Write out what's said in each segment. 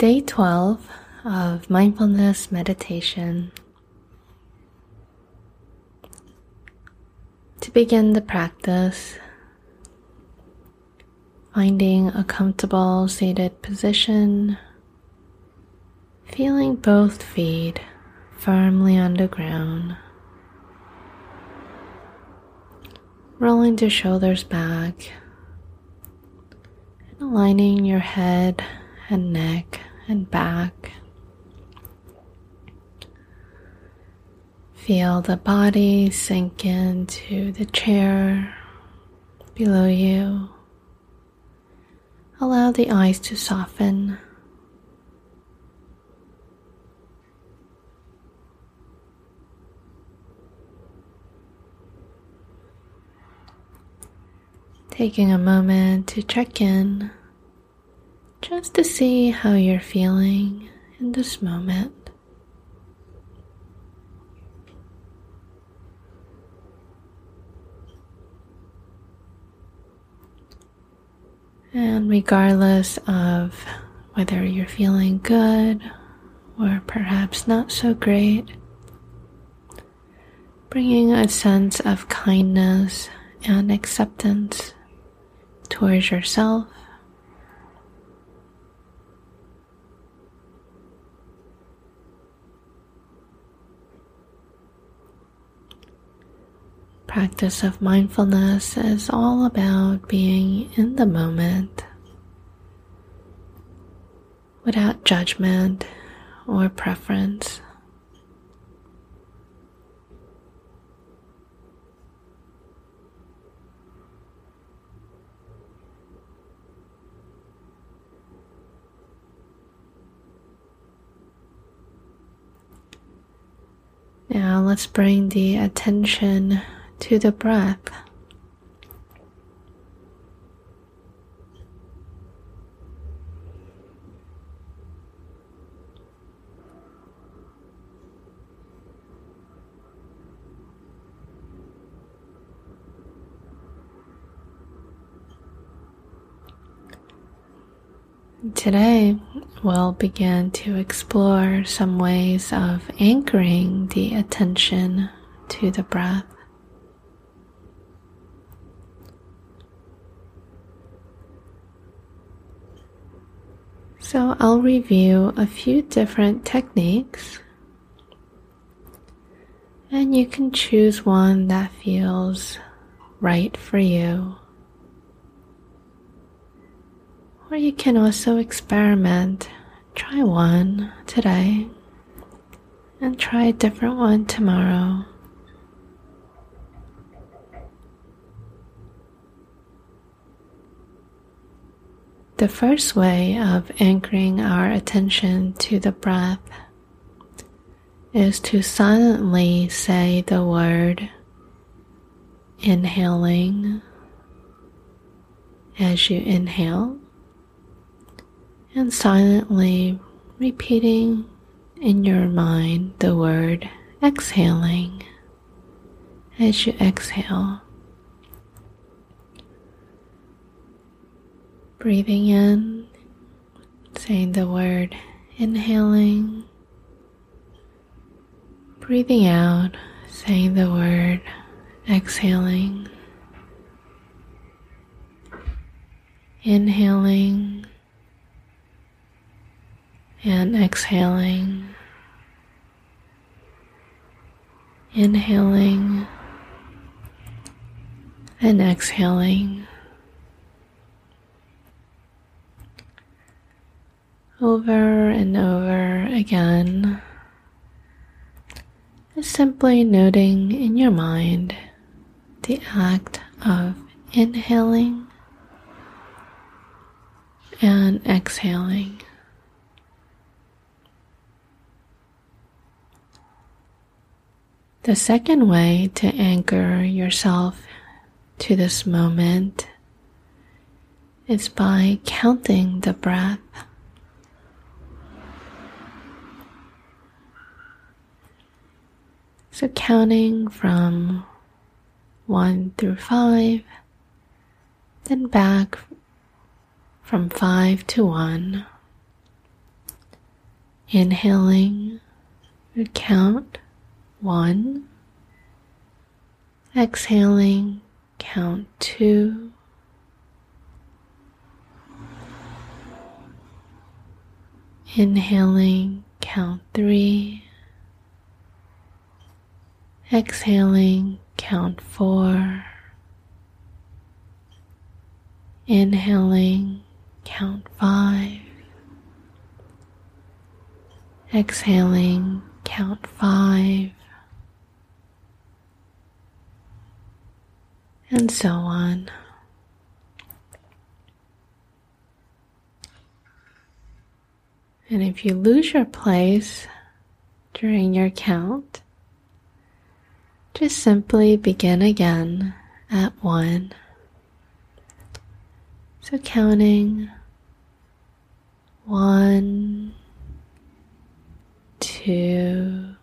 Day 12 of Mindfulness Meditation. To begin the practice, finding a comfortable seated position, feeling both feet firmly on the ground, rolling the shoulders back, and aligning your head and neck and back. Feel the body sink into the chair below you. Allow the eyes to soften. Taking a moment to check in just to see how you're feeling in this moment. And regardless of whether you're feeling good or perhaps not so great, bringing a sense of kindness and acceptance towards yourself practice of mindfulness is all about being in the moment without judgment or preference. Now let's bring the attention to the breath. Today, we'll begin to explore some ways of anchoring the attention to the breath. So I'll review a few different techniques and you can choose one that feels right for you. Or you can also experiment. Try one today and try a different one tomorrow. The first way of anchoring our attention to the breath is to silently say the word inhaling as you inhale and silently repeating in your mind the word exhaling as you exhale. Breathing in, saying the word inhaling. Breathing out, saying the word exhaling. Inhaling and exhaling. Inhaling and exhaling. Over and over again, is simply noting in your mind the act of inhaling and exhaling. The second way to anchor yourself to this moment is by counting the breath. So counting from one through five, then back from five to one. Inhaling, count one. Exhaling, count two. Inhaling, count three. Exhaling, count four. Inhaling, count five. Exhaling, count five. And so on. And if you lose your place during your count, just simply begin again at one. So counting one, two,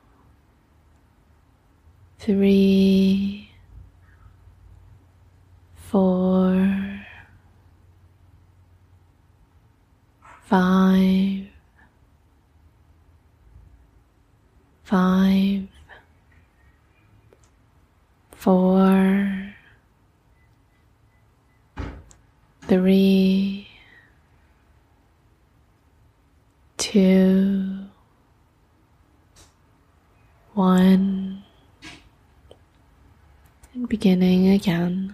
three, four, five, five, four, three, two, one, and beginning again.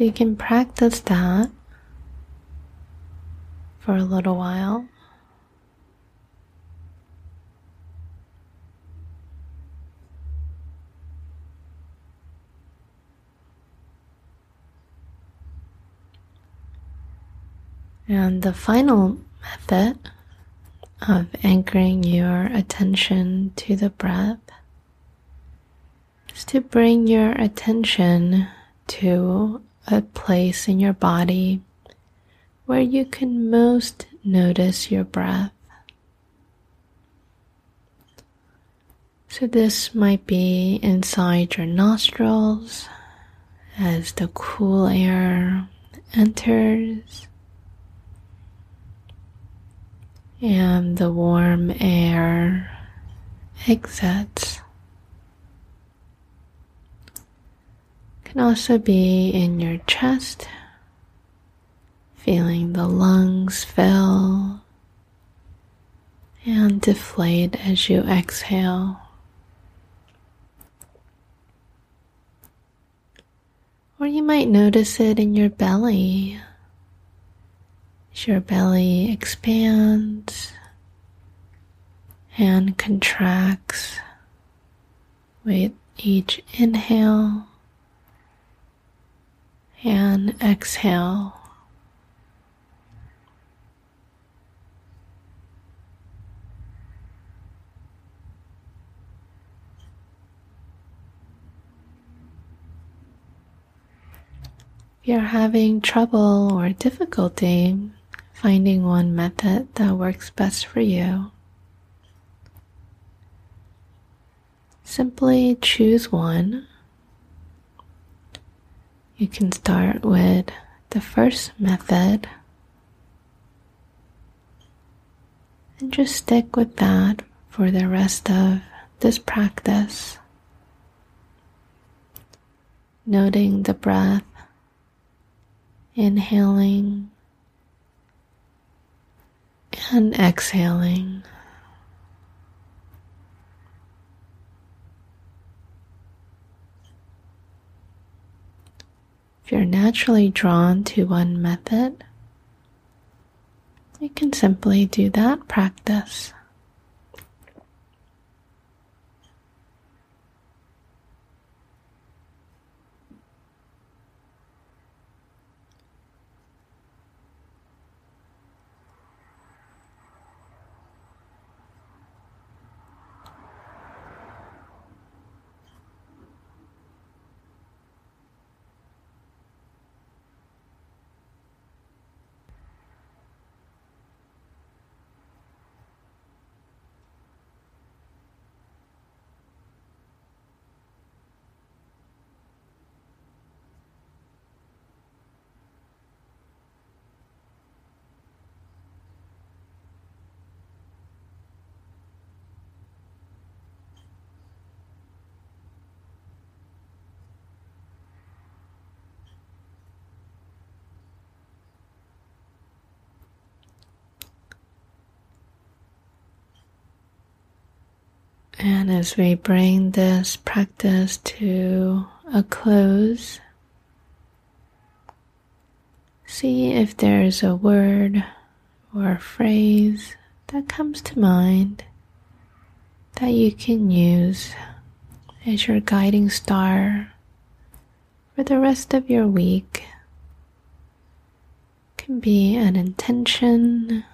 So you can practice that for a little while. And the final method of anchoring your attention to the breath is to bring your attention to a place in your body where you can most notice your breath. So, this might be inside your nostrils as the cool air enters and the warm air exits. Can also be in your chest, feeling the lungs fill and deflate as you exhale. Or you might notice it in your belly as your belly expands and contracts with each inhale and exhale. If you're having trouble or difficulty finding one method that works best for you, simply choose one you can start with the first method and just stick with that for the rest of this practice. Noting the breath, inhaling and exhaling. If you're naturally drawn to one method, you can simply do that practice. And as we bring this practice to a close, see if there's a word or a phrase that comes to mind that you can use as your guiding star for the rest of your week. It can be an intention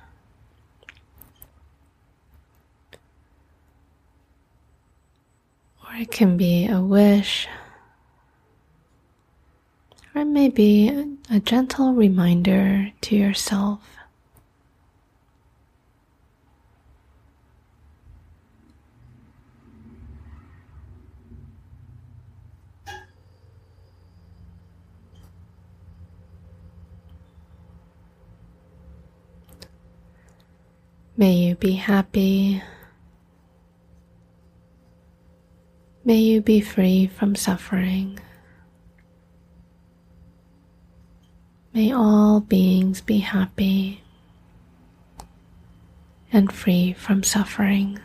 it can be a wish, or it may be a gentle reminder to yourself. May you be happy May you be free from suffering. May all beings be happy and free from suffering.